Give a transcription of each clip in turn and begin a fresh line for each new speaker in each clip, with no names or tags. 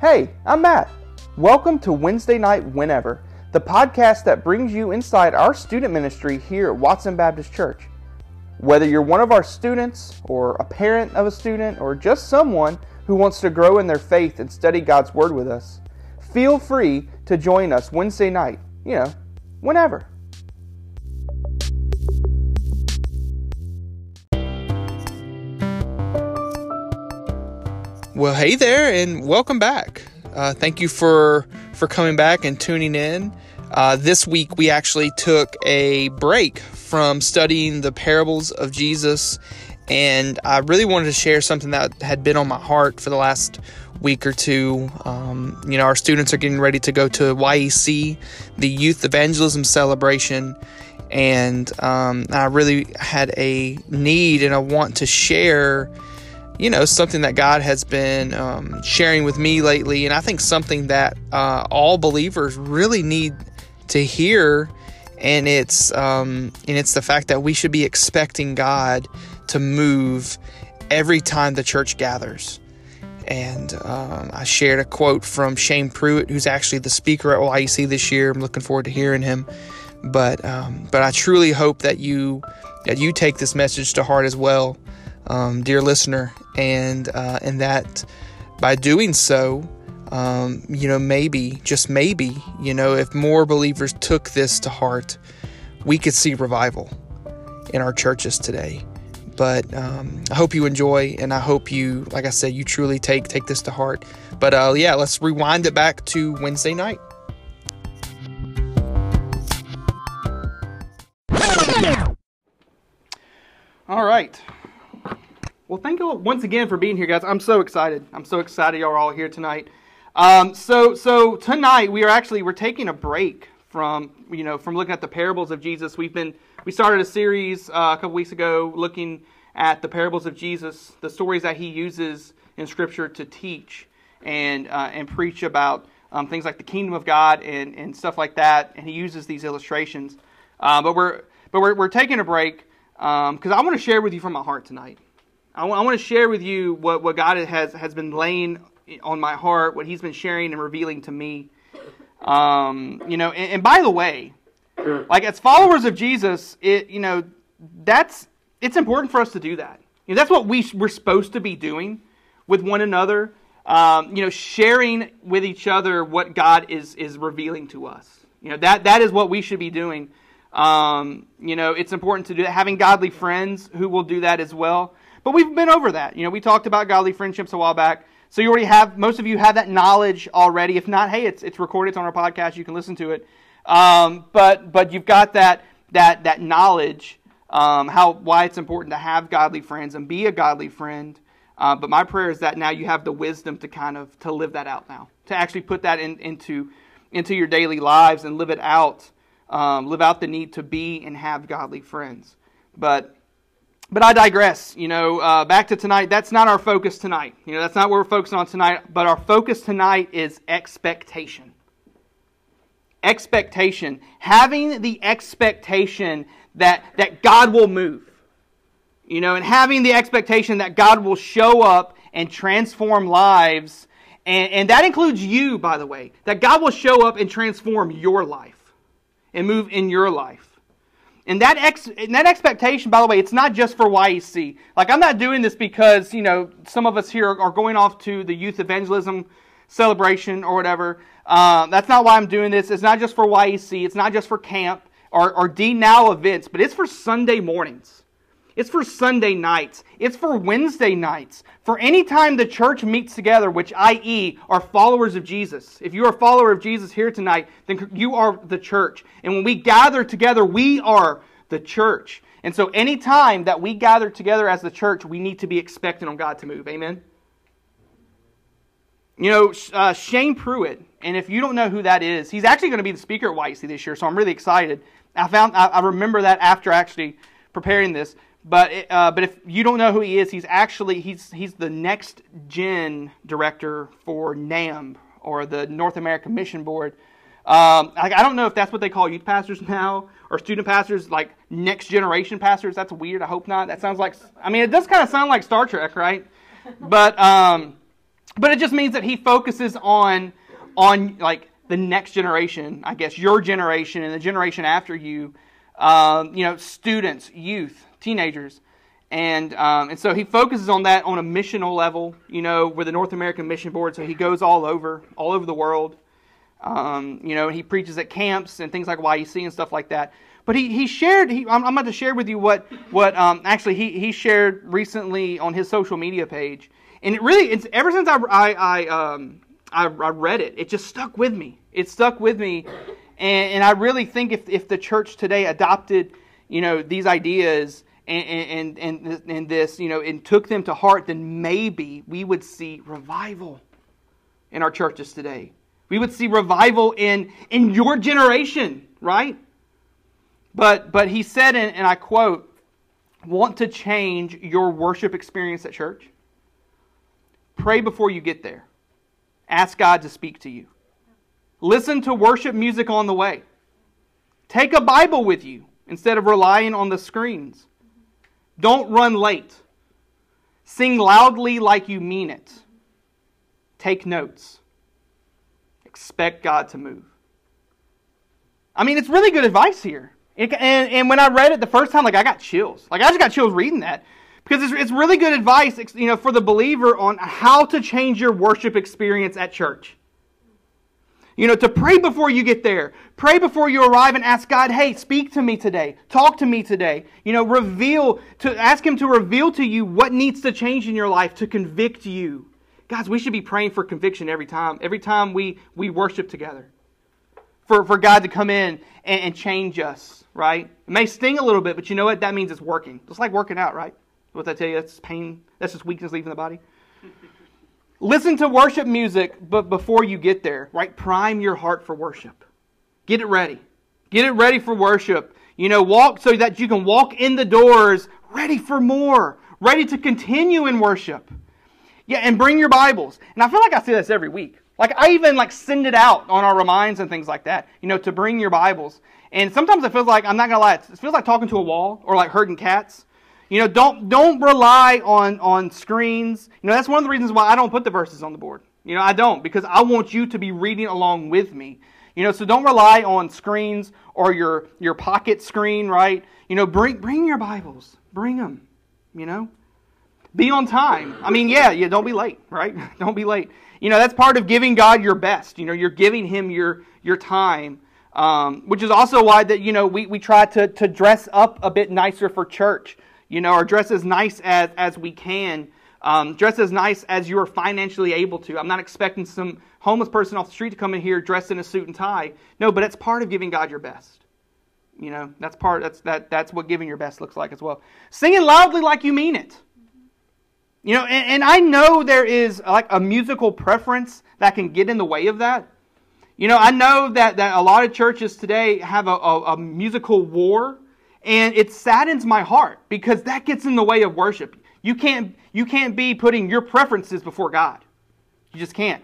Hey, I'm Matt. Welcome to Wednesday Night Whenever, the podcast that brings you inside our student ministry here at Watson Baptist Church. Whether you're one of our students, or a parent of a student, or just someone who wants to grow in their faith and study God's Word with us, feel free to join us Wednesday night, you know, whenever. Well, hey there, and welcome back. Uh, thank you for for coming back and tuning in. Uh, this week, we actually took a break from studying the parables of Jesus, and I really wanted to share something that had been on my heart for the last week or two. Um, you know, our students are getting ready to go to YEC, the Youth Evangelism Celebration, and um, I really had a need and a want to share you know, something that God has been um, sharing with me lately, and I think something that uh, all believers really need to hear. And it's um, and it's the fact that we should be expecting God to move every time the church gathers. And um, I shared a quote from Shane Pruitt, who's actually the speaker at YEC this year. I'm looking forward to hearing him. But um, but I truly hope that you that you take this message to heart as well um, dear listener, and uh, and that by doing so, um, you know, maybe just maybe, you know, if more believers took this to heart, we could see revival in our churches today. But um, I hope you enjoy, and I hope you, like I said, you truly take take this to heart. But uh, yeah, let's rewind it back to Wednesday night. All right. Well, thank you all once again for being here, guys. I'm so excited. I'm so excited y'all are all here tonight. Um, so, so tonight we are actually we're taking a break from you know from looking at the parables of Jesus. We've been we started a series uh, a couple weeks ago looking at the parables of Jesus, the stories that he uses in Scripture to teach and uh, and preach about um, things like the kingdom of God and, and stuff like that. And he uses these illustrations. Uh, but we're but we're, we're taking a break because um, I want to share with you from my heart tonight. I, w- I want to share with you what, what God has, has been laying on my heart, what He's been sharing and revealing to me. Um, you know, and, and by the way, like as followers of Jesus, it you know that's it's important for us to do that. You know, that's what we we're supposed to be doing with one another. Um, you know, sharing with each other what God is is revealing to us. You know that that is what we should be doing. Um, you know, it's important to do that. Having godly friends who will do that as well. But we've been over that. You know, we talked about godly friendships a while back. So you already have most of you have that knowledge already. If not, hey, it's it's recorded. It's on our podcast. You can listen to it. Um, but but you've got that that that knowledge. Um, how why it's important to have godly friends and be a godly friend. Uh, but my prayer is that now you have the wisdom to kind of to live that out now, to actually put that in, into into your daily lives and live it out, um, live out the need to be and have godly friends. But but I digress. You know, uh, back to tonight. That's not our focus tonight. You know, that's not what we're focusing on tonight. But our focus tonight is expectation. Expectation. Having the expectation that, that God will move. You know, and having the expectation that God will show up and transform lives. And, and that includes you, by the way. That God will show up and transform your life and move in your life. And that ex, and that expectation, by the way, it's not just for YEC. Like I'm not doing this because you know some of us here are going off to the youth evangelism celebration or whatever. Uh, that's not why I'm doing this. It's not just for YEC. It's not just for camp or, or D Now events, but it's for Sunday mornings. It's for Sunday nights. It's for Wednesday nights. For any time the church meets together, which i.e. are followers of Jesus. If you are a follower of Jesus here tonight, then you are the church. And when we gather together, we are the church. And so any time that we gather together as the church, we need to be expecting on God to move. Amen? You know, uh, Shane Pruitt, and if you don't know who that is, he's actually going to be the speaker at YEC this year, so I'm really excited. I found I, I remember that after actually preparing this. But uh, but if you don't know who he is, he's actually he's he's the next gen director for NAM or the North American Mission Board. Um, I, I don't know if that's what they call youth pastors now or student pastors, like next generation pastors. That's weird. I hope not. That sounds like I mean it does kind of sound like Star Trek, right? But um, but it just means that he focuses on on like the next generation, I guess, your generation and the generation after you, um, you know, students, youth, teenagers. And, um, and so he focuses on that on a missional level, you know, with the North American Mission Board. So he goes all over, all over the world. Um, you know, he preaches at camps and things like YEC and stuff like that. But he, he shared, he, I'm, I'm about to share with you what, what um, actually he, he shared recently on his social media page. And it really, it's ever since I, I, I, um, I, I read it, it just stuck with me. It stuck with me. And, and I really think if, if the church today adopted, you know, these ideas and, and, and, and this, you know, and took them to heart, then maybe we would see revival in our churches today. We would see revival in, in your generation, right? But, but he said, and, and I quote, want to change your worship experience at church? Pray before you get there. Ask God to speak to you. Listen to worship music on the way. Take a Bible with you instead of relying on the screens. Don't run late. Sing loudly like you mean it. Take notes. Expect God to move. I mean, it's really good advice here. It, and, and when I read it the first time, like I got chills. Like I just got chills reading that because it's, it's really good advice, you know, for the believer on how to change your worship experience at church. You know, to pray before you get there. Pray before you arrive and ask God, hey, speak to me today. Talk to me today. You know, reveal, to ask Him to reveal to you what needs to change in your life to convict you. Guys, we should be praying for conviction every time, every time we, we worship together. For, for God to come in and, and change us, right? It may sting a little bit, but you know what? That means it's working. It's like working out, right? What I tell you, that's pain, that's just weakness leaving the body. Listen to worship music, but before you get there, right? Prime your heart for worship. Get it ready. Get it ready for worship. You know, walk so that you can walk in the doors ready for more, ready to continue in worship. Yeah, and bring your Bibles. And I feel like I say this every week. Like I even like send it out on our reminds and things like that. You know, to bring your Bibles. And sometimes it feels like I'm not gonna lie, it feels like talking to a wall or like herding cats. You know, don't don't rely on on screens. You know, that's one of the reasons why I don't put the verses on the board. You know, I don't because I want you to be reading along with me. You know, so don't rely on screens or your your pocket screen, right? You know, bring bring your Bibles. Bring them. You know? Be on time. I mean, yeah, yeah, don't be late, right? don't be late. You know, that's part of giving God your best. You know, you're giving him your your time. Um, which is also why that you know we, we try to, to dress up a bit nicer for church you know, or dress as nice as, as we can. Um, dress as nice as you are financially able to. I'm not expecting some homeless person off the street to come in here dressed in a suit and tie. No, but it's part of giving God your best. You know, that's part. That's that. That's what giving your best looks like as well. Singing loudly like you mean it. You know, and, and I know there is like a musical preference that can get in the way of that. You know, I know that, that a lot of churches today have a, a, a musical war and it saddens my heart because that gets in the way of worship. You can't, you can't be putting your preferences before God. You just can't.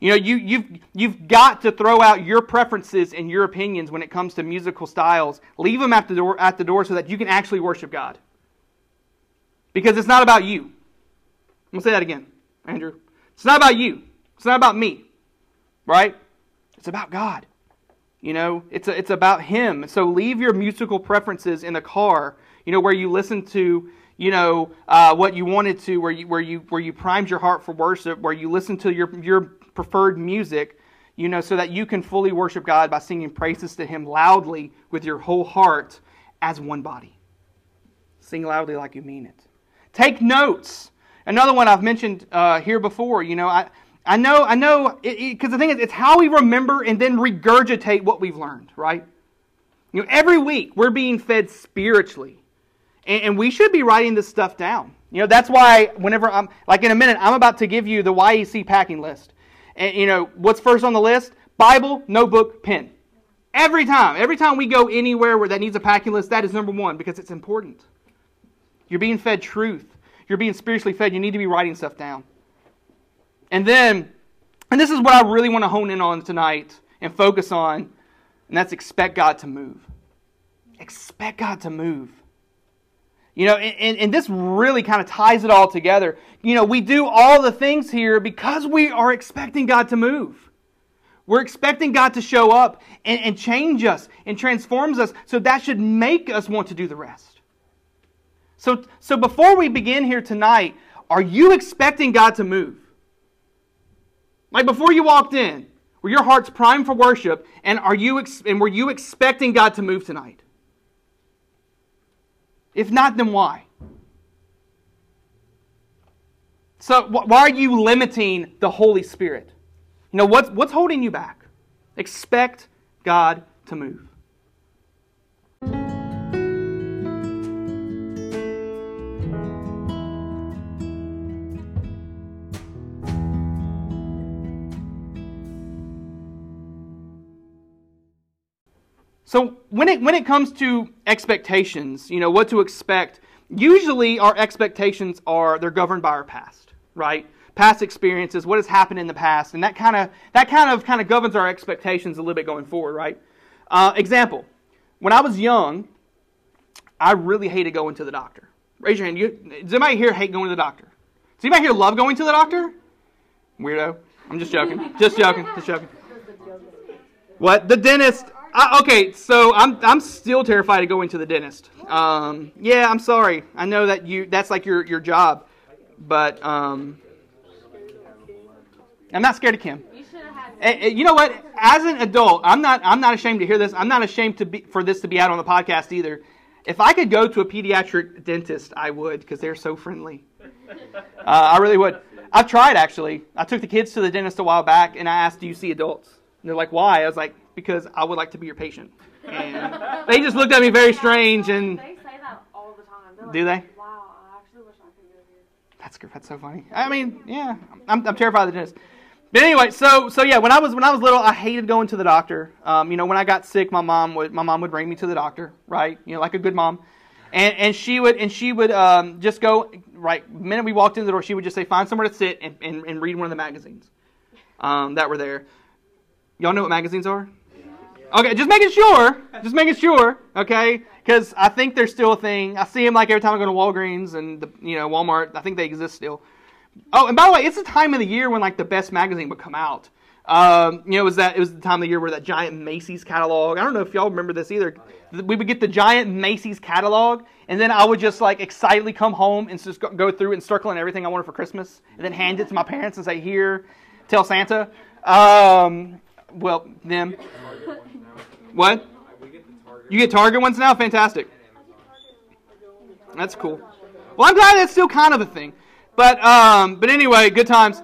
You know, you, you've, you've got to throw out your preferences and your opinions when it comes to musical styles. Leave them at the door, at the door so that you can actually worship God. Because it's not about you. I'm going to say that again, Andrew. It's not about you. It's not about me. Right? It's about God. You know, it's, a, it's about Him. So leave your musical preferences in the car, you know, where you listen to, you know, uh, what you wanted to, where you, where, you, where you primed your heart for worship, where you listen to your, your preferred music, you know, so that you can fully worship God by singing praises to Him loudly with your whole heart as one body. Sing loudly like you mean it. Take notes. Another one I've mentioned uh, here before, you know, I, I know, I know, because the thing is, it's how we remember and then regurgitate what we've learned, right? You know, every week we're being fed spiritually, and, and, we should be writing this stuff down. You know, that's why whenever I'm, like in a minute, I'm about to give you the YEC packing list. And, you know, what's first on the list? Bible, notebook, pen. Every time, every time we go anywhere where that needs a packing list, that is number one because it's important. You're being fed truth. You're being spiritually fed. You need to be writing stuff down. And then, and this is what I really want to hone in on tonight and focus on, and that's expect God to move. Expect God to move. You know, and, and this really kind of ties it all together. You know, we do all the things here because we are expecting God to move. We're expecting God to show up and, and change us and transforms us. So that should make us want to do the rest. So, so before we begin here tonight, are you expecting God to move? Like before you walked in, were your hearts primed for worship, and are you ex- and were you expecting God to move tonight? If not, then why? So wh- why are you limiting the Holy Spirit? You know what's what's holding you back? Expect God to move. So when it when it comes to expectations, you know what to expect. Usually, our expectations are they're governed by our past, right? Past experiences, what has happened in the past, and that kind of that kind of kind of governs our expectations a little bit going forward, right? Uh, example: When I was young, I really hated going to the doctor. Raise your hand. You, does anybody here hate going to the doctor? Does anybody here love going to the doctor? Weirdo. I'm just joking. just joking. Just joking. What? The dentist. I, okay, so I'm I'm still terrified of going to the dentist. Um, yeah, I'm sorry. I know that you that's like your your job, but um, I'm not scared of Kim. You, and, and you know what? As an adult, I'm not I'm not ashamed to hear this. I'm not ashamed to be for this to be out on the podcast either. If I could go to a pediatric dentist, I would because they're so friendly. Uh, I really would. I've tried actually. I took the kids to the dentist a while back, and I asked, "Do you see adults?" And they're like, "Why?" I was like, "Because I would like to be your patient." And they just looked at me very strange. And
They say that all the time. They're
Do they?
Wow, I actually wish I could go here.
that's that's so funny. I mean, yeah, I'm, I'm terrified of the dentist. But anyway, so so yeah, when I was when I was little, I hated going to the doctor. Um, you know, when I got sick, my mom would my mom would bring me to the doctor, right? You know, like a good mom. And, and she would and she would um, just go right the minute we walked in the door she would just say find somewhere to sit and, and, and read one of the magazines um, that were there y'all know what magazines are okay just making sure just making sure okay because i think they're still a thing i see them like every time i go to walgreens and the, you know walmart i think they exist still oh and by the way it's the time of the year when like the best magazine would come out um, you know, it was that it was the time of the year where that giant Macy's catalog. I don't know if y'all remember this either. We would get the giant Macy's catalog, and then I would just like excitedly come home and just go- go through and circle in everything I wanted for Christmas, and then hand it to my parents and say, "Here, tell Santa." Um, well, them. What? You get Target ones now? Fantastic. That's cool. Well, I'm glad that's still kind of a thing. But um, but anyway, good times.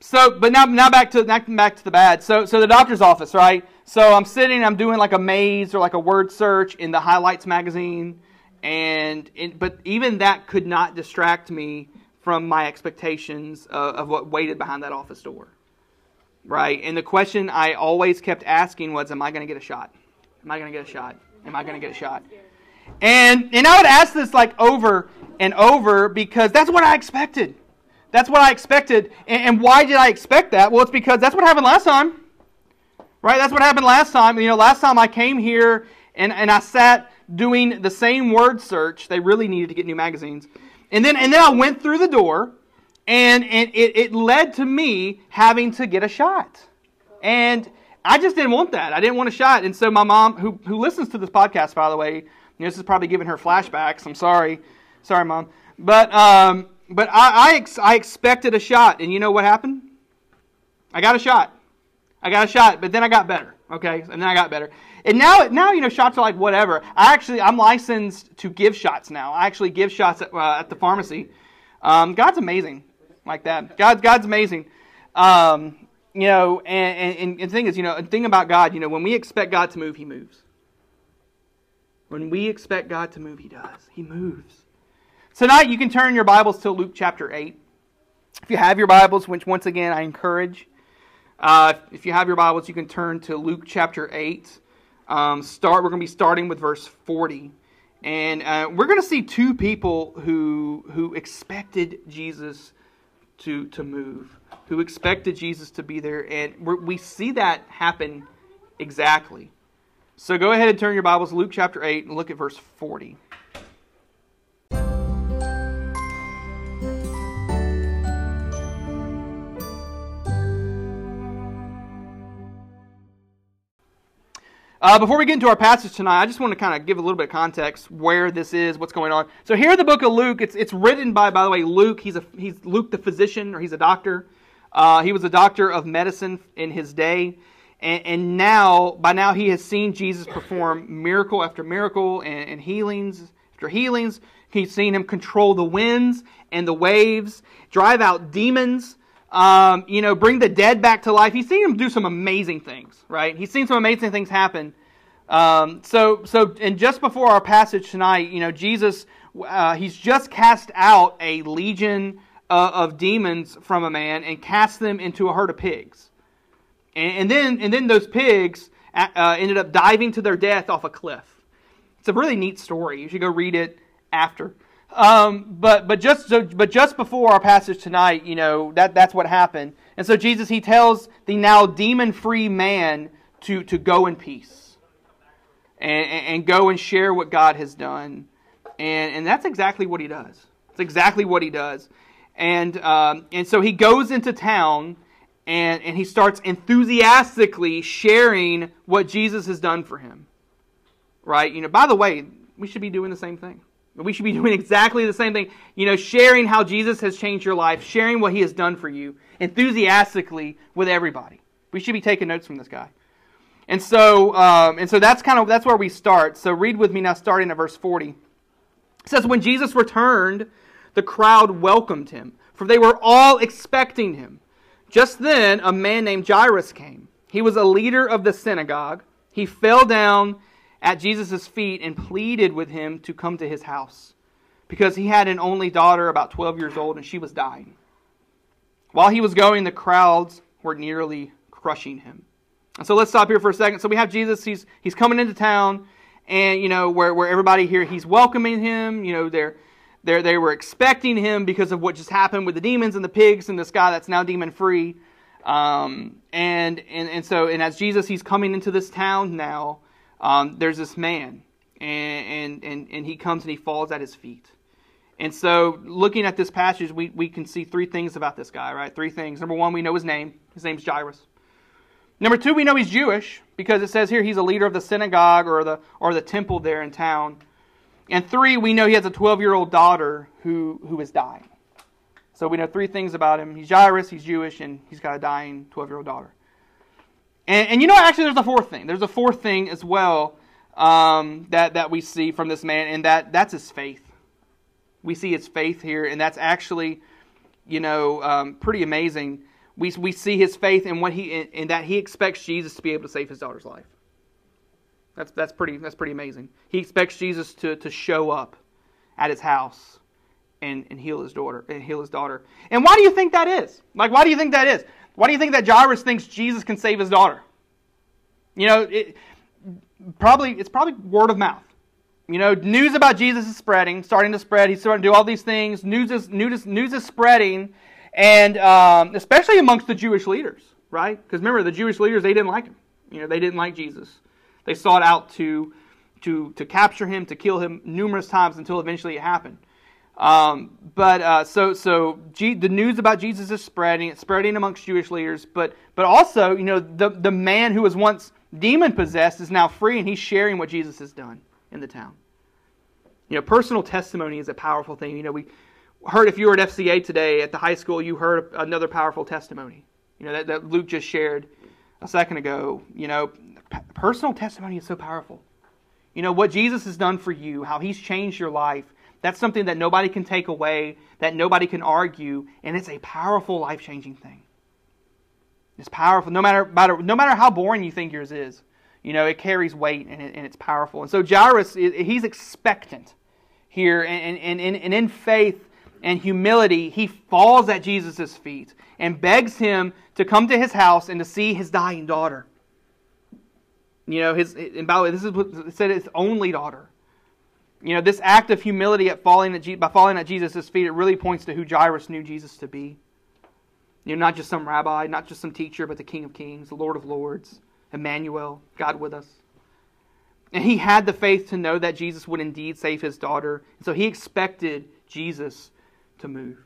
So, but now now back to back, back to the bad. So so the doctor's office, right? So I'm sitting, I'm doing like a maze or like a word search in the Highlights magazine, and it, but even that could not distract me from my expectations of, of what waited behind that office door, right? And the question I always kept asking was, "Am I going to get a shot? Am I going to get a shot? Am I going to get a shot?" And and I would ask this like over and over because that's what I expected. That's what I expected. And, and why did I expect that? Well, it's because that's what happened last time. Right? That's what happened last time. You know, last time I came here and, and I sat doing the same word search. They really needed to get new magazines. And then and then I went through the door and, and it, it led to me having to get a shot. And I just didn't want that. I didn't want a shot. And so my mom, who, who listens to this podcast, by the way, you know, this is probably giving her flashbacks. I'm sorry. Sorry, mom. But, um, but I, I, ex- I expected a shot. And you know what happened? I got a shot. I got a shot, but then I got better. Okay, and then I got better. And now, now you know, shots are like whatever. I actually, I'm licensed to give shots now. I actually give shots at, uh, at the pharmacy. Um, God's amazing, like that. God, God's amazing. Um, you know, and, and, and the thing is, you know, the thing about God, you know, when we expect God to move, He moves. When we expect God to move, He does. He moves. Tonight, you can turn your Bibles to Luke chapter 8. If you have your Bibles, which once again I encourage, uh, if you have your Bibles, you can turn to Luke chapter 8. Um, start. We're going to be starting with verse 40. And uh, we're going to see two people who, who expected Jesus to, to move, who expected Jesus to be there. And we see that happen exactly. So go ahead and turn your Bibles Luke chapter 8 and look at verse 40. Uh, before we get into our passage tonight, I just want to kind of give a little bit of context where this is, what's going on. So here in the book of Luke, it's it's written by, by the way, Luke. He's a he's Luke the physician, or he's a doctor. Uh, he was a doctor of medicine in his day, and, and, now by now he has seen Jesus perform miracle after miracle and, and healings after healings. He's seen him control the winds and the waves, drive out demons um, you know, bring the dead back to life. He's seen him do some amazing things, right? He's seen some amazing things happen. Um, so, so, and just before our passage tonight, you know, Jesus, uh, he's just cast out a legion uh, of demons from a man and cast them into a herd of pigs, and, and then, and then those pigs uh, uh ended up diving to their death off a cliff. It's a really neat story. You should go read it after. Um, but but just so, but just before our passage tonight, you know that that's what happened. And so Jesus he tells the now demon free man to to go in peace and, and go and share what God has done, and and that's exactly what he does. It's exactly what he does, and um, and so he goes into town and and he starts enthusiastically sharing what Jesus has done for him. Right? You know. By the way, we should be doing the same thing. We should be doing exactly the same thing. You know, sharing how Jesus has changed your life, sharing what he has done for you enthusiastically with everybody. We should be taking notes from this guy. And so, um, and so that's kind of that's where we start. So read with me now, starting at verse forty. It says, "When Jesus returned, the crowd welcomed him, for they were all expecting him. Just then, a man named Jairus came. He was a leader of the synagogue. He fell down at Jesus' feet and pleaded with him to come to his house because he had an only daughter about 12 years old and she was dying. While he was going, the crowds were nearly crushing him. And so let's stop here for a second. So we have Jesus, he's, he's coming into town, and, you know, where, where everybody here, he's welcoming him. You know, they're, they're, they were expecting him because of what just happened with the demons and the pigs and this guy that's now demon free. Um, and, and, and so, and as Jesus, he's coming into this town now, um, there's this man, and, and, and, he comes and he falls at his feet. And so, looking at this passage, we, we can see three things about this guy, right? Three things. Number one, we know his name. His name's Jairus. Number two, we know he's Jewish because it says here he's a leader of the synagogue or the, or the temple there in town. And three, we know he has a 12 year old daughter who, who is dying. So we know three things about him. He's Jairus, he's Jewish, and he's got a dying 12 year old daughter. And, and you know, actually, there's a fourth thing. There's a fourth thing as well um, that, that we see from this man, and that, that's his faith. We see his faith here, and that's actually, you know, um, pretty amazing. We, we see his faith in what he in, in that he expects Jesus to be able to save his daughter's life. That's that's pretty that's pretty amazing. He expects Jesus to, to show up at his house and, and heal his daughter and heal his daughter. And why do you think that is? Like why do you think that is? Why do you think that Jairus thinks Jesus can save his daughter? You know, it, probably it's probably word of mouth. You know, news about Jesus is spreading, starting to spread. He's starting to do all these things. News is news, news is spreading, and um, especially amongst the Jewish leaders, right? Because remember, the Jewish leaders they didn't like him. You know, they didn't like Jesus. They sought out to to to capture him, to kill him numerous times until eventually it happened. Um, but uh, so so G- the news about Jesus is spreading. It's spreading amongst Jewish leaders, but but also you know the the man who was once demon possessed is now free, and he's sharing what Jesus has done in the town. You know, personal testimony is a powerful thing. You know, we heard if you were at FCA today at the high school, you heard another powerful testimony. You know that, that Luke just shared a second ago. You know, personal testimony is so powerful. You know what Jesus has done for you, how He's changed your life that's something that nobody can take away, that nobody can argue, and it's a powerful, life changing thing. It's powerful, no matter, matter, no matter how boring you think yours is. You know, it carries weight and, it, and it's powerful. And so Jairus, he's expectant here, and, and, and, and in faith and humility, he falls at Jesus' feet and begs him to come to his house and to see his dying daughter. You know, his and by the way, this is what it said his only daughter. You know, this act of humility at falling at, by falling at Jesus' feet, it really points to who Jairus knew Jesus to be. You know, not just some rabbi, not just some teacher, but the King of Kings, the Lord of Lords, Emmanuel, God with us. And he had the faith to know that Jesus would indeed save his daughter. So he expected Jesus to move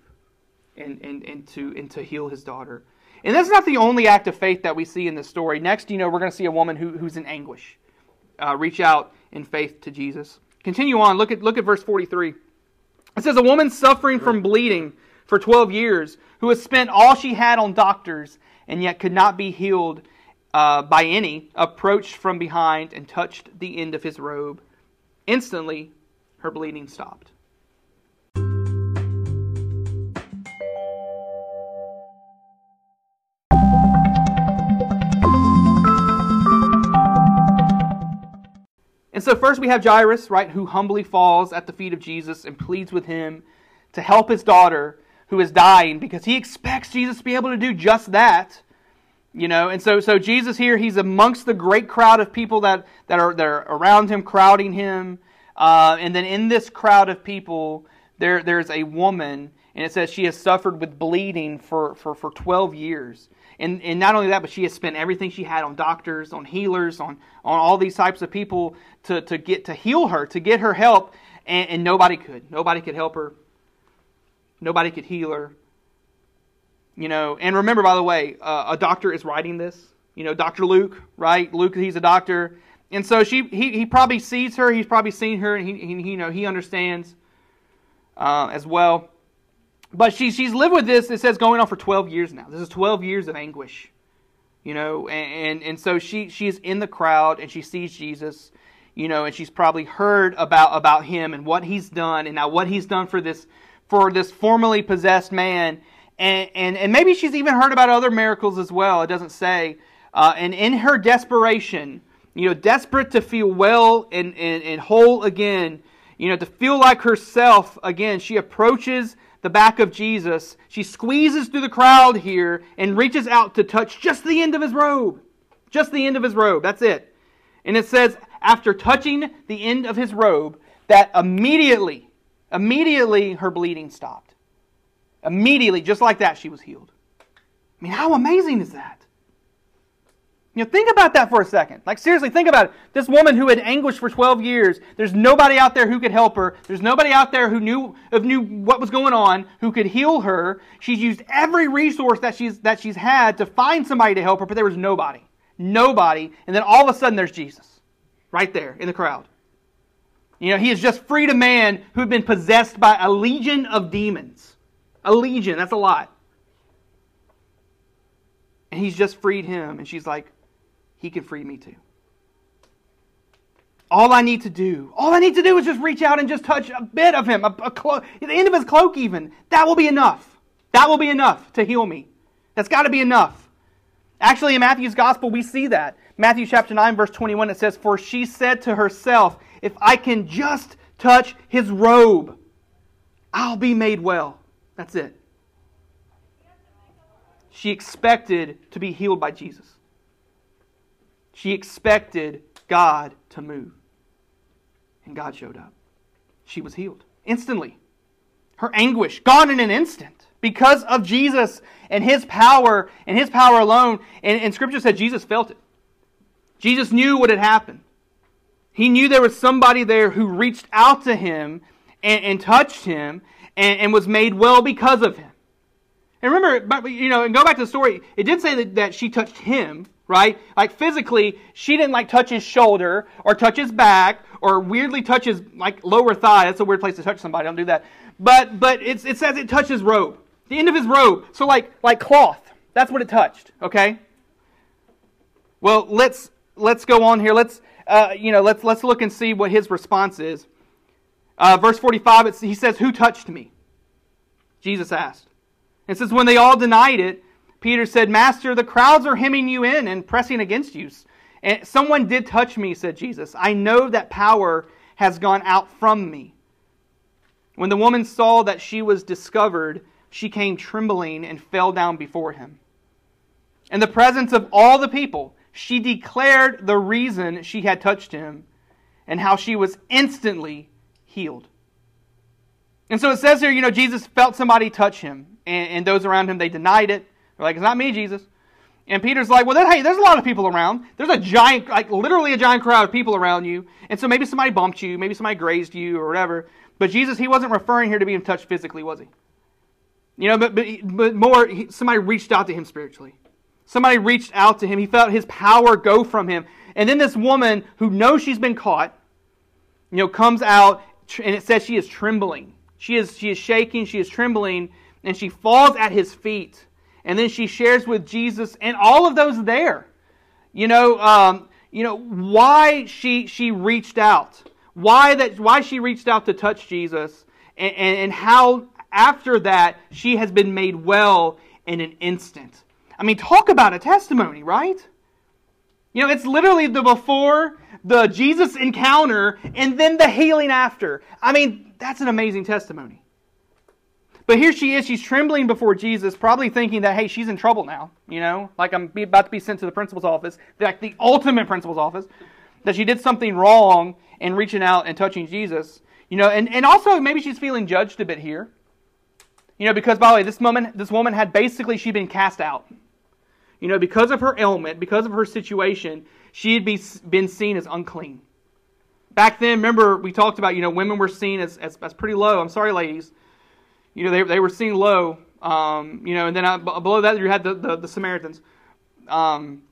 and, and, and, to, and to heal his daughter. And that's not the only act of faith that we see in this story. Next, you know, we're going to see a woman who, who's in anguish. uh, reach out in faith to Jesus. Continue on. Look at look at verse 43. It says, A woman suffering from bleeding for 12 years, who has spent all she had on doctors and yet could not be healed uh, by any, approached from behind and touched the end of his robe. Instantly, her bleeding stopped. And so, first we have Jairus, right, who humbly falls at the feet of Jesus and pleads with him to help his daughter who is dying because he expects Jesus to be able to do just that. You know, and so so Jesus here, he's amongst the great crowd of people that, that are that are around him, crowding him. Uh, and then in this crowd of people, there there's a woman, and it says she has suffered with bleeding for, for, for 12 years. And, and not only that, but she has spent everything she had on doctors, on healers, on, on all these types of people to, to get to heal her, to get her help, and, and nobody could. Nobody could help her. Nobody could heal her. You know, and remember, by the way, uh, a doctor is writing this. You know, Dr. Luke, right? Luke, he's a doctor. And so she, he, he probably sees her. He's probably seen her, and he, he you know, he understands uh, as well. But she, she's lived with this, it says, going on for 12 years now. This is 12 years of anguish. You know, and, and, and so she, she's in the crowd and she sees Jesus, you know, and she's probably heard about, about him and what he's done and now what he's done for this, for this formerly possessed man. And, and, and maybe she's even heard about other miracles as well. It doesn't say. Uh, and in her desperation, you know, desperate to feel well and, and, and whole again, you know, to feel like herself again, she approaches the back of Jesus. She squeezes through the crowd here and reaches out to touch just the end of his robe. Just the end of his robe. That's it. And it says, after touching the end of his robe, that immediately, immediately her bleeding stopped. Immediately, just like that, she was healed. I mean, how amazing is that? You know, think about that for a second. Like, seriously, think about it. This woman who had anguished for 12 years, there's nobody out there who could help her. There's nobody out there who knew, knew what was going on, who could heal her. She's used every resource that she's, that she's had to find somebody to help her, but there was nobody. Nobody. And then all of a sudden, there's Jesus. Right there in the crowd. You know, he has just freed a man who had been possessed by a legion of demons. A legion, that's a lot. And he's just freed him. And she's like, he can free me too. All I need to do, all I need to do is just reach out and just touch a bit of him, a, a clo- the end of his cloak, even. That will be enough. That will be enough to heal me. That's got to be enough. Actually, in Matthew's gospel, we see that. Matthew chapter 9, verse 21, it says, For she said to herself, If I can just touch his robe, I'll be made well. That's it. She expected to be healed by Jesus. She expected God to move. And God showed up. She was healed instantly. Her anguish gone in an instant because of Jesus and his power and his power alone. And, and Scripture said Jesus felt it. Jesus knew what had happened. He knew there was somebody there who reached out to him and, and touched him and, and was made well because of him. And remember, you know, and go back to the story. It did say that, that she touched him, right? Like physically, she didn't like touch his shoulder or touch his back or weirdly touch his like lower thigh. That's a weird place to touch somebody. Don't do that. But but it says it touched his robe, the end of his robe. So like like cloth. That's what it touched. Okay. Well, let's let's go on here. Let's uh, you know let's let's look and see what his response is. Uh, verse forty five. He says, "Who touched me?" Jesus asked. It says, when they all denied it, Peter said, Master, the crowds are hemming you in and pressing against you. And someone did touch me, said Jesus. I know that power has gone out from me. When the woman saw that she was discovered, she came trembling and fell down before him. In the presence of all the people, she declared the reason she had touched him and how she was instantly healed. And so it says here, you know, Jesus felt somebody touch him, and, and those around him, they denied it. They're like, it's not me, Jesus. And Peter's like, well, hey, there's a lot of people around. There's a giant, like literally a giant crowd of people around you. And so maybe somebody bumped you, maybe somebody grazed you or whatever. But Jesus, he wasn't referring here to being touched physically, was he? You know, but, but, but more, he, somebody reached out to him spiritually. Somebody reached out to him. He felt his power go from him. And then this woman who knows she's been caught, you know, comes out and it says she is trembling. She is, she is shaking, she is trembling, and she falls at his feet. And then she shares with Jesus and all of those there. You know, um, you know why she she reached out, why that why she reached out to touch Jesus, and, and, and how after that she has been made well in an instant. I mean, talk about a testimony, right? You know, it's literally the before, the Jesus encounter, and then the healing after. I mean, that's an amazing testimony. But here she is, she's trembling before Jesus, probably thinking that, hey, she's in trouble now, you know, like I'm about to be sent to the principal's office, like the ultimate principal's office, that she did something wrong in reaching out and touching Jesus, you know, and, and also maybe she's feeling judged a bit here. You know, because by the way, this woman, this woman had basically she'd been cast out. You know, because of her ailment, because of her situation, she had be, been seen as unclean. Back then, remember we talked about, you know, women were seen as, as, as pretty low. I'm sorry, ladies. You know, they, they were seen low. Um, you know, and then I, below that you had the, the, the Samaritans. Um,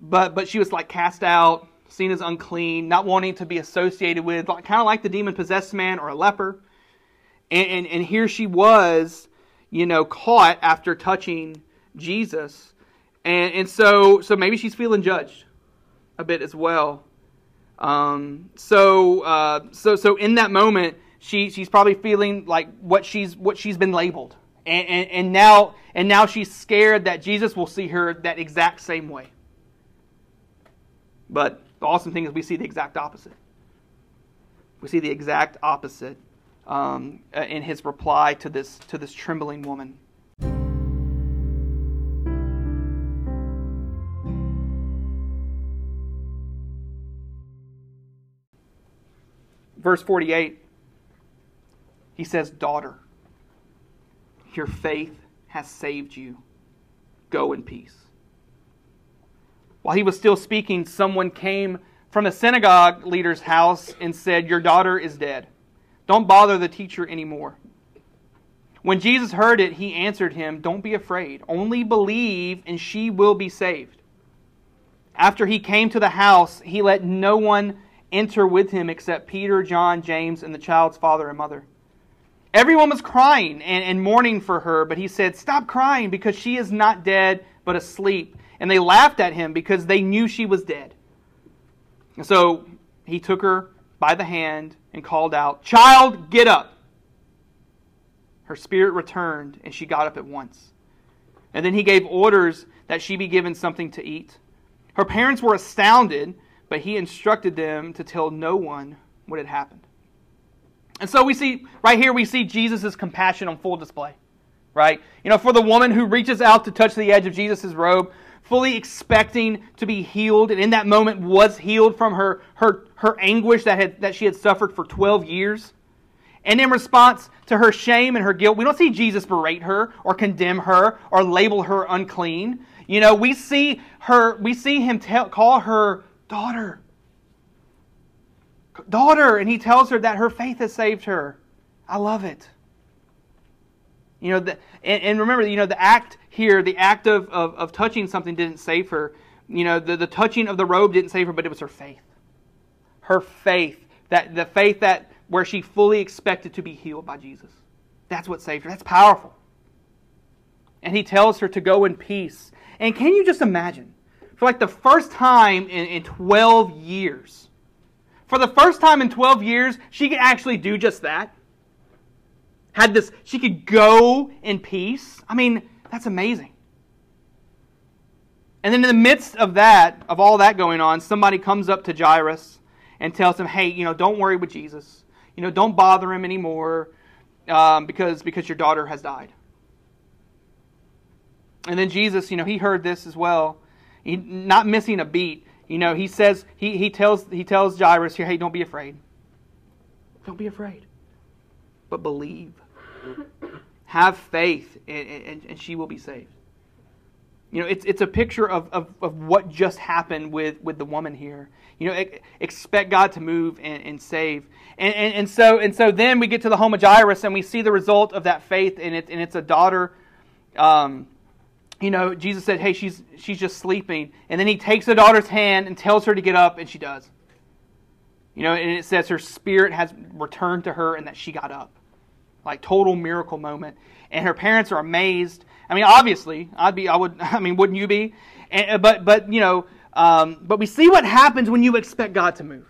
but but she was like cast out, seen as unclean, not wanting to be associated with, like, kind of like the demon possessed man or a leper. And, and, and here she was, you know, caught after touching Jesus. And, and so, so maybe she's feeling judged a bit as well. Um, so, uh, so, so in that moment, she, she's probably feeling like what she's, what she's been labeled. And, and, and now, and now she's scared that Jesus will see her that exact same way. But the awesome thing is we see the exact opposite. We see the exact opposite um, in his reply to this, to this trembling woman. Verse 48, he says, Daughter, your faith has saved you. Go in peace. While he was still speaking, someone came from the synagogue leader's house and said, Your daughter is dead. Don't bother the teacher anymore. When Jesus heard it, he answered him, Don't be afraid. Only believe, and she will be saved. After he came to the house, he let no one enter with him except Peter, John, James, and the child's father and mother. Everyone was crying and, and mourning for her, but he said, Stop crying, because she is not dead, but asleep. And they laughed at him because they knew she was dead. And so he took her by the hand and called out, Child, get up. Her spirit returned, and she got up at once. And then he gave orders that she be given something to eat. Her parents were astounded, but he instructed them to tell no one what had happened. And so we see, right here, we see Jesus' compassion on full display. Right? You know, for the woman who reaches out to touch the edge of Jesus' robe, fully expecting to be healed, and in that moment was healed from her, her, her anguish that, had, that she had suffered for 12 years. And in response to her shame and her guilt, we don't see Jesus berate her or condemn her or label her unclean. You know, we see her, we see him tell, call her daughter. Daughter, and he tells her that her faith has saved her. I love it. You know, the, and, and, remember, you know, the act here, the act of, of, of touching something didn't save her. You know, the, the touching of the robe didn't save her, but it was her faith. Her faith. That the faith that where she fully expected to be healed by Jesus. That's what saved her. That's powerful. And he tells her to go in peace. And can you just imagine? For like the first time in, in 12 years, for the first time in 12 years, she could actually do just that had this, she could go in peace. I mean, that's amazing. And then in the midst of that, of all that going on, somebody comes up to Jairus and tells him, hey, you know, don't worry with Jesus. You know, don't bother him anymore um, because, because your daughter has died. And then Jesus, you know, he heard this as well. He, not missing a beat. You know, he says, he, he, tells, he tells Jairus here, hey, don't be afraid. Don't be afraid but believe. Have faith, and, and, and, she will be saved. You know, it's, it's a picture of, of, of what just happened with, with the woman here. You know, expect God to move and, and save. And, and, and, so, and so then we get to the home of Jairus, and we see the result of that faith, and, it, and it's a daughter um, you know, Jesus said, "Hey, she's she's just sleeping," and then he takes the daughter's hand and tells her to get up, and she does. You know, and it says her spirit has returned to her, and that she got up, like total miracle moment. And her parents are amazed. I mean, obviously, I'd be, I would, I mean, wouldn't you be? And, but but you know, um, but we see what happens when you expect God to move,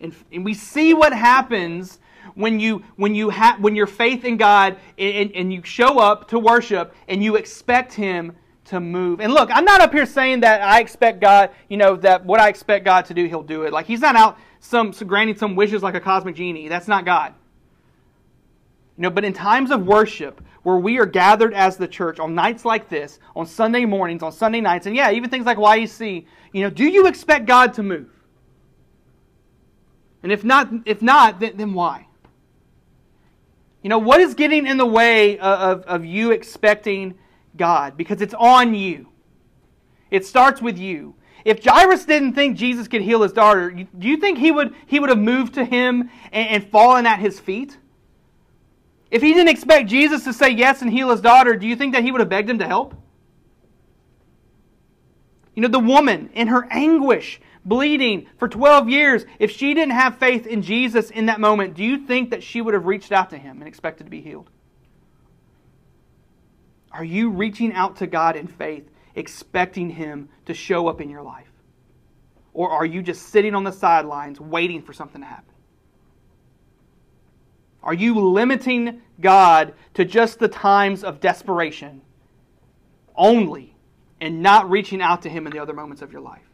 and, and we see what happens when you when you have when your faith in God and, and you show up to worship and you expect Him to move. And look, I'm not up here saying that I expect God, you know, that what I expect God to do, He'll do it. Like He's not out some, granting some wishes like a cosmic genie. That's not God. You know, but in times of worship, where we are gathered as the church on nights like this, on Sunday mornings, on Sunday nights, and yeah, even things like YEC, you know, do you expect God to move? And if not, if not, then, then why? You know, what is getting in the way of, of you expecting God? Because it's on you. It starts with you. If Jairus didn't think Jesus could heal his daughter, do you think he would, he would have moved to him and, and fallen at his feet? If he didn't expect Jesus to say yes and heal his daughter, do you think that he would have begged him to help? You know, the woman in her anguish, bleeding for 12 years, if she didn't have faith in Jesus in that moment, do you think that she would have reached out to him and expected to be healed? Are you reaching out to God in faith, expecting him to show up in your life? Or are you just sitting on the sidelines waiting for something to happen? Are you limiting God to just the times of desperation only and not reaching out to Him in the other moments of your life?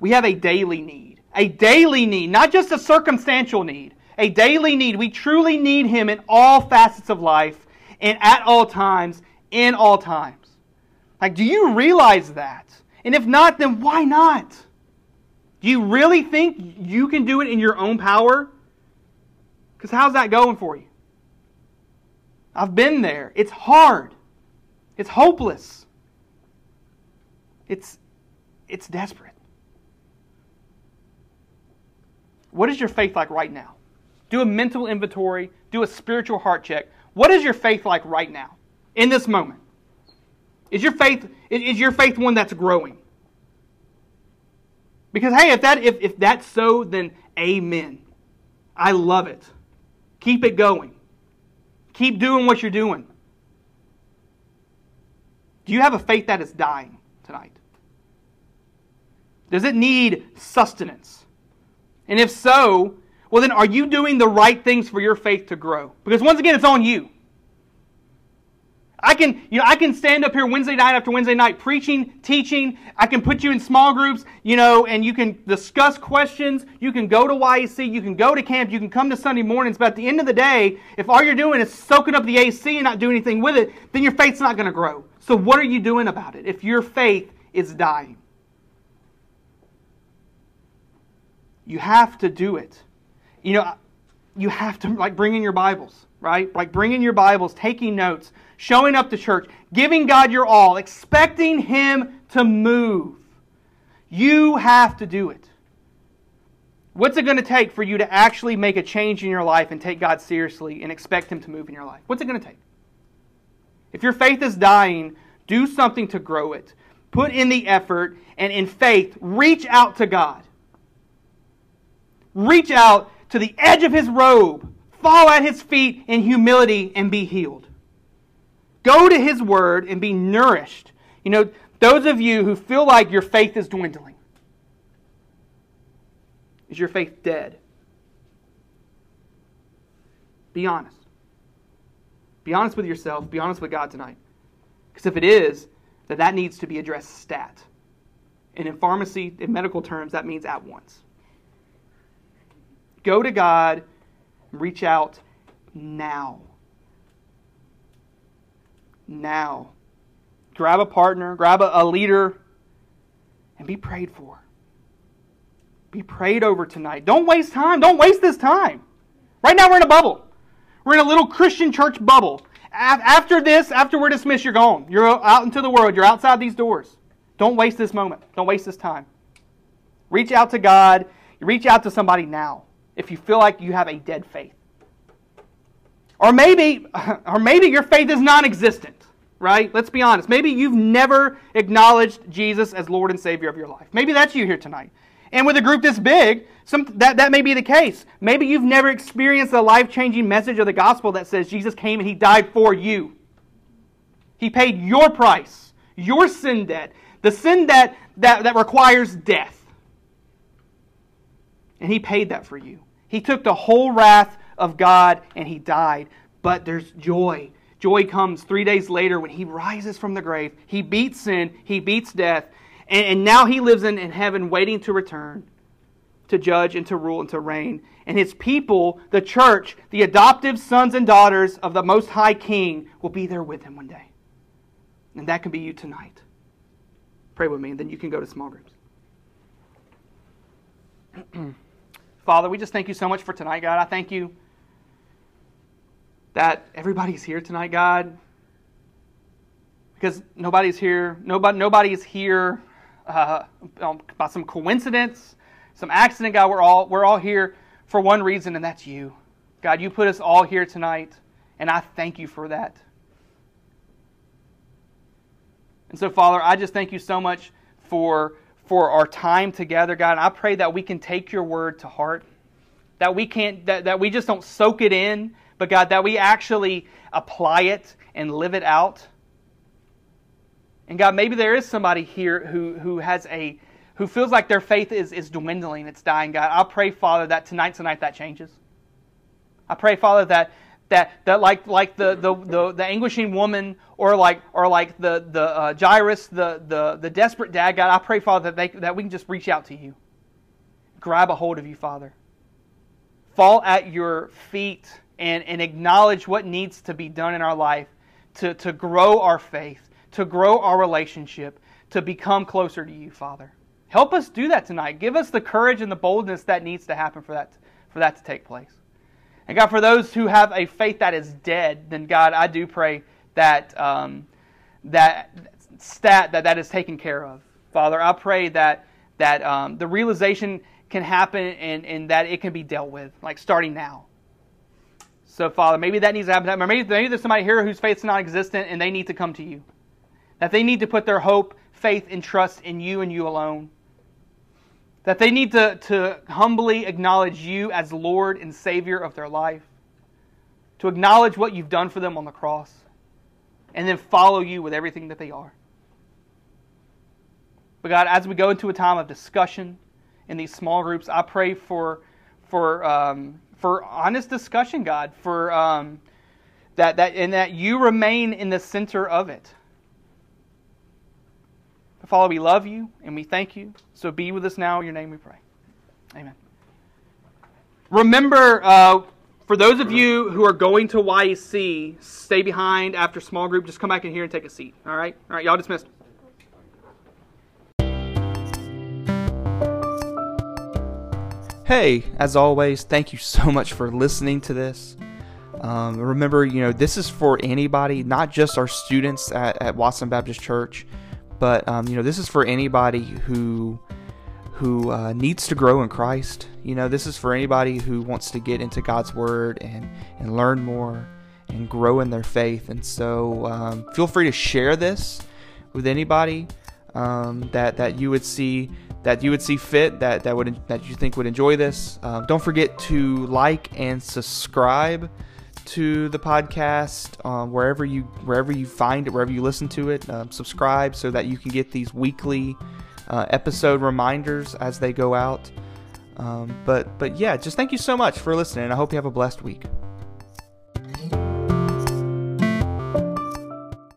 We have a daily need. A daily need, not just a circumstantial need. A daily need. We truly need Him in all facets of life and at all times, in all times. Like, do you realize that? And if not, then why not? Do you really think you can do it in your own power? Because how's that going for you? I've been there. It's hard. It's hopeless. It's, it's desperate. What is your faith like right now? Do a mental inventory, do a spiritual heart check. What is your faith like right now, in this moment? Is your faith is your faith one that's growing? Because hey, if that if, if that's so, then amen. I love it. Keep it going. Keep doing what you're doing. Do you have a faith that is dying tonight? Does it need sustenance? And if so, well, then are you doing the right things for your faith to grow? Because once again, it's on you. I can, you know, I can stand up here Wednesday night after Wednesday night preaching, teaching. I can put you in small groups, you know, and you can discuss questions. You can go to YEC. You can go to camp. You can come to Sunday mornings. But at the end of the day, if all you're doing is soaking up the AC and not doing anything with it, then your faith's not going to grow. So what are you doing about it if your faith is dying? You have to do it. You know, you have to like bring in your Bibles, right? Like bring in your Bibles, taking notes, showing up to church, giving God your all, expecting Him to move. You have to do it. What's it going to take for you to actually make a change in your life and take God seriously and expect Him to move in your life? What's it going to take? If your faith is dying, do something to grow it. Put in the effort and in faith, reach out to God. Reach out to the edge of His robe, fall at His feet in humility, and be healed. Go to His Word and be nourished. You know, those of you who feel like your faith is dwindling, is your faith dead? Be honest. Be honest with yourself. Be honest with God tonight. Because if it is, then that needs to be addressed stat. And in pharmacy, in medical terms, that means at once. Go to God, reach out now. Now. Grab a partner, grab a, a leader, and be prayed for. Be prayed over tonight. Don't waste time. Don't waste this time. Right now, we're in a bubble. We're in a little Christian church bubble. After this, after we're dismissed, you're gone. You're out into the world. You're outside these doors. Don't waste this moment. Don't waste this time. Reach out to God. Reach out to somebody now if you feel like you have a dead faith. Or maybe, or maybe your faith is non existent. right? Let's be honest. Maybe you've never acknowledged Jesus as Lord and Savior of your life. Maybe that's you here tonight. And with a group this big, some, that, that may be the case. Maybe you've never experienced the life changing message of the gospel that says Jesus came and He died for you. He paid your price, your sin debt, the sin debt that, that requires death. And He paid that for you. He took the whole wrath of God and He died. But there's joy. Joy comes three days later when He rises from the grave. He beats sin, He beats death, and, and now He lives in, in heaven waiting to return to judge and to rule and to reign. And his people, the church, the adoptive sons and daughters of the Most High King, will be there with him one day. And that can be you tonight. Pray with me, and then you can go to small groups. Father, we just thank you so much for tonight, God. I thank you that everybody's here tonight, God. Because nobody's here. Nobody, nobody is here uh, by some coincidence some accident, God. We're all, we're all here for one reason, and that's you. God, you put us all here tonight, and I thank you for that. And so, Father, I just thank you so much for, for our time together, God. I pray that we can take your word to heart, that we can't that, that we just don't soak it in, but God, that we actually apply it and live it out. And God, maybe there is somebody here who, who has a who feels like their faith is, is dwindling, it's dying, God, I pray, Father, that tonight, tonight that changes. I pray, Father, that that that like like the the, the, the anguishing woman or like or like the the uh, Jairus, the, the the desperate dad, God, I pray, Father, that they that we can just reach out to you, grab a hold of you, Father, fall at your feet and and acknowledge what needs to be done in our life to to grow our faith, to grow our relationship, to become closer to you, Father. Help us do that tonight. Give us the courage and the boldness that needs to happen for that, for that to take place. And God, for those who have a faith that is dead, then God, I do pray that um, that stat that that is taken care of. Father, I pray that that um, the realization can happen and, and that it can be dealt with, like starting now. So, Father, maybe that needs to happen. Maybe, maybe there's somebody here whose faith's non-existent and they need to come to you. That they need to put their hope, faith, and trust in you and you alone. That they need to, to humbly acknowledge you as Lord and Savior of their life, to acknowledge what you've done for them on the cross, and then follow you with everything that they are. But God, as we go into a time of discussion in these small groups, I pray for for um, for honest discussion, God, for um, that that and that you remain in the center of it. Father, we love you and we thank you. So be with us now. In your name we pray. Amen. Remember, uh, for those of you who are going to YEC, stay behind after small group. Just come back in here and take a seat. All right? All right, y'all dismissed.
Hey, as always, thank you so much for listening to this. Um, remember, you know, this is for anybody, not just our students at, at Watson Baptist Church. But um, you know, this is for anybody who who uh, needs to grow in Christ. You know, this is for anybody who wants to get into God's Word and and learn more and grow in their faith. And so, um, feel free to share this with anybody um, that that you would see that you would see fit that that would that you think would enjoy this. Um, don't forget to like and subscribe to the podcast um, wherever you wherever you find it, wherever you listen to it. Uh, subscribe so that you can get these weekly uh, episode reminders as they go out. Um, but but yeah, just thank you so much for listening. I hope you have a blessed week.